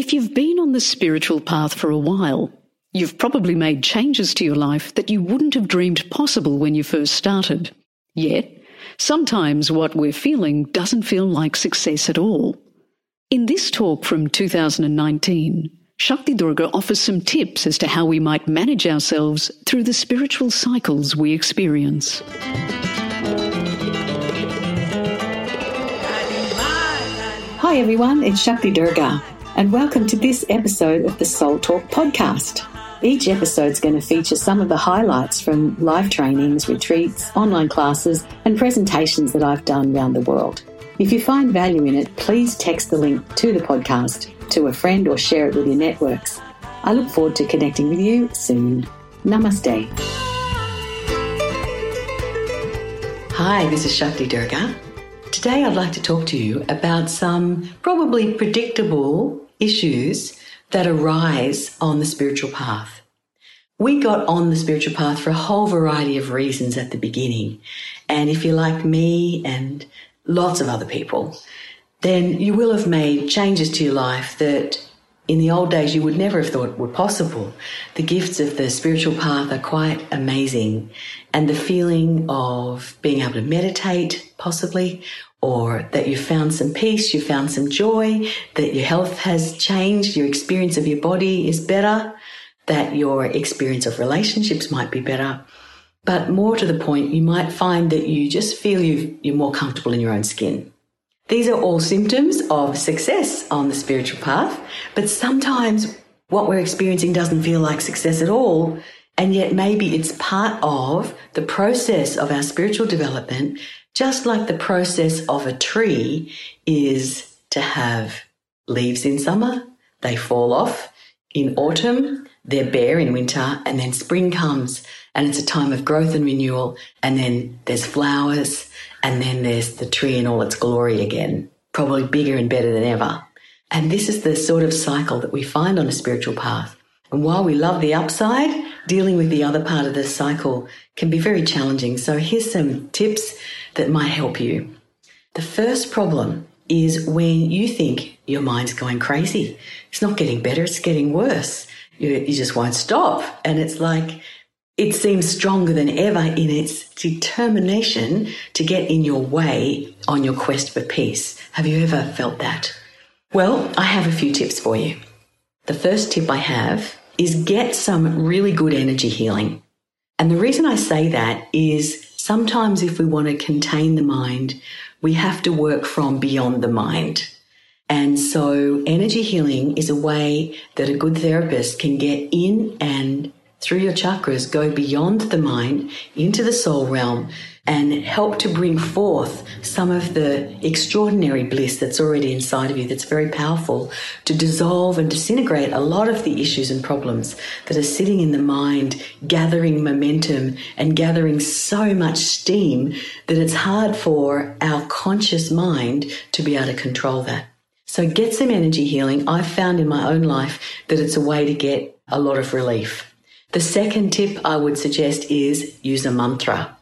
If you've been on the spiritual path for a while, you've probably made changes to your life that you wouldn't have dreamed possible when you first started. Yet, sometimes what we're feeling doesn't feel like success at all. In this talk from 2019, Shakti Durga offers some tips as to how we might manage ourselves through the spiritual cycles we experience. Hi everyone, it's Shakti Durga, and welcome to this episode of the Soul Talk podcast. Each episode is going to feature some of the highlights from live trainings, retreats, online classes, and presentations that I've done around the world. If you find value in it, please text the link to the podcast to a friend or share it with your networks. I look forward to connecting with you soon. Namaste. Hi, this is Shakti Durga. Today I'd like to talk to you about some probably predictable issues that arise on the spiritual path. We got on the spiritual path for a whole variety of reasons at the beginning. And if you're like me and lots of other people, then you will have made changes to your life that in the old days you would never have thought were possible. The gifts of the spiritual path are quite amazing. And the feeling of being able to meditate, possibly, or that you found some peace, you found some joy, that your health has changed, your experience of your body is better, that your experience of relationships might be better. But more to the point, you might find that you just feel you are more comfortable in your own skin. These are all symptoms of success on the spiritual path, but sometimes what we're experiencing doesn't feel like success at all. And yet maybe it's part of the process of our spiritual development just like the process of a tree is to have leaves in summer, they fall off in autumn, they're bare in winter, and then spring comes and it's a time of growth and renewal. And then there's flowers, and then there's the tree in all its glory again, probably bigger and better than ever. And this is the sort of cycle that we find on a spiritual path. And while we love the upside, dealing with the other part of the cycle can be very challenging. So here's some tips that might help you. The first problem is when you think your mind's going crazy. It's not getting better, it's getting worse. You, you just won't stop. And it's like, it seems stronger than ever in its determination to get in your way on your quest for peace. Have you ever felt that? Well, I have a few tips for you. The first tip I have is get some really good energy healing. And the reason I say that is sometimes if we want to contain the mind, we have to work from beyond the mind. And so energy healing is a way that a good therapist can get in and through your chakras go beyond the mind into the soul realm and help to bring forth some of the extraordinary bliss that's already inside of you that's very powerful to dissolve and disintegrate a lot of the issues and problems that are sitting in the mind, gathering momentum and gathering so much steam that it's hard for our conscious mind to be able to control that. So get some energy healing. I've found in my own life that it's a way to get a lot of relief. The second tip I would suggest is use a mantra.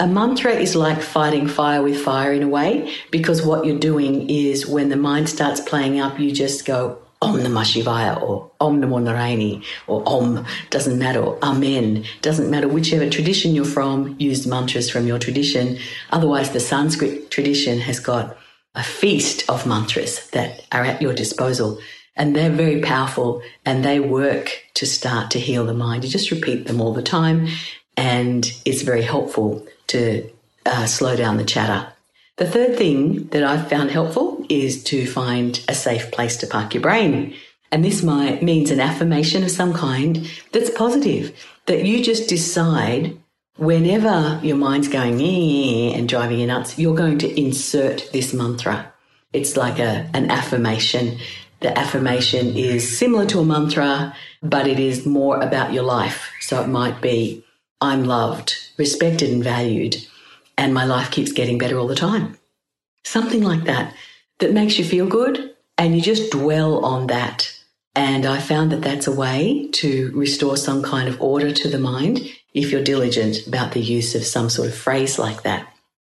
A mantra is like fighting fire with fire in a way, because what you're doing is when the mind starts playing up, you just go, Om Namah Shivaya or Om Namo Narayani or Om doesn't matter or Amen. Doesn't matter whichever tradition you're from use mantras from your tradition. Otherwise the Sanskrit tradition has got a feast of mantras that are at your disposal and they're very powerful and they work to start to heal the mind you just repeat them all the time and it's very helpful to uh, slow down the chatter. The third thing that I've found helpful is to find a safe place to park your brain. And this might means an affirmation of some kind that's positive, that you just decide whenever your mind's going and driving you nuts, you're going to insert this mantra. It's like a, an affirmation. The affirmation is similar to a mantra, but it is more about your life. So it might be, I'm loved, respected, and valued, and my life keeps getting better all the time. Something like that, that makes you feel good, and you just dwell on that. And I found that that's a way to restore some kind of order to the mind if you're diligent about the use of some sort of phrase like that.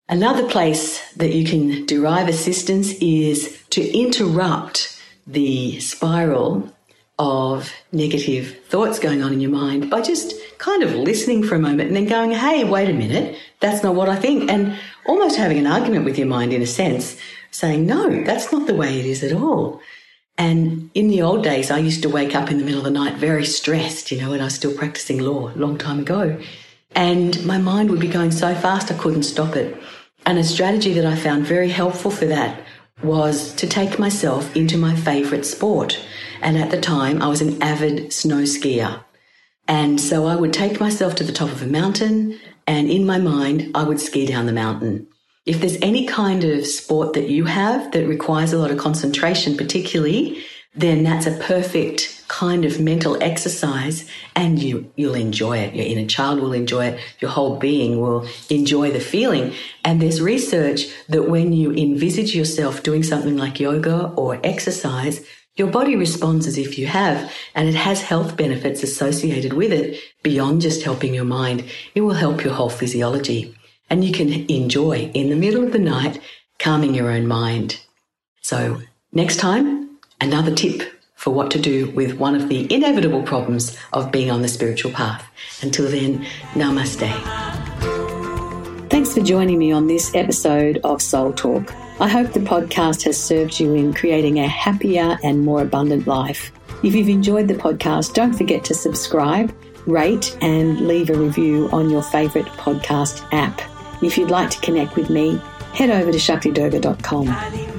Another place that you can derive assistance is to interrupt the spiral of negative thoughts going on in your mind by just kind of listening for a moment and then going, hey, wait a minute, that's not what I think. And almost having an argument with your mind in a sense, saying, no, that's not the way it is at all. And in the old days, I used to wake up in the middle of the night very stressed, you know, when I was still practicing law a long time ago. And my mind would be going so fast I couldn't stop it. And a strategy that I found very helpful for that was to take myself into my favourite sport. And at the time, I was an avid snow skier. And so I would take myself to the top of a mountain, and in my mind, I would ski down the mountain. If there's any kind of sport that you have that requires a lot of concentration, particularly, then that's a perfect kind of mental exercise and you, you'll enjoy it. Your inner child will enjoy it. Your whole being will enjoy the feeling. And there's research that when you envisage yourself doing something like yoga or exercise, your body responds as if you have, and it has health benefits associated with it beyond just helping your mind. It will help your whole physiology and you can enjoy in the middle of the night calming your own mind. So next time, another tip for what to do with one of the inevitable problems of being on the spiritual path. Until then, namaste. Thanks for joining me on this episode of Soul Talk. I hope the podcast has served you in creating a happier and more abundant life. If you've enjoyed the podcast, don't forget to subscribe, rate, and leave a review on your favourite podcast app. If you'd like to connect with me, head over to shaktidurga.com.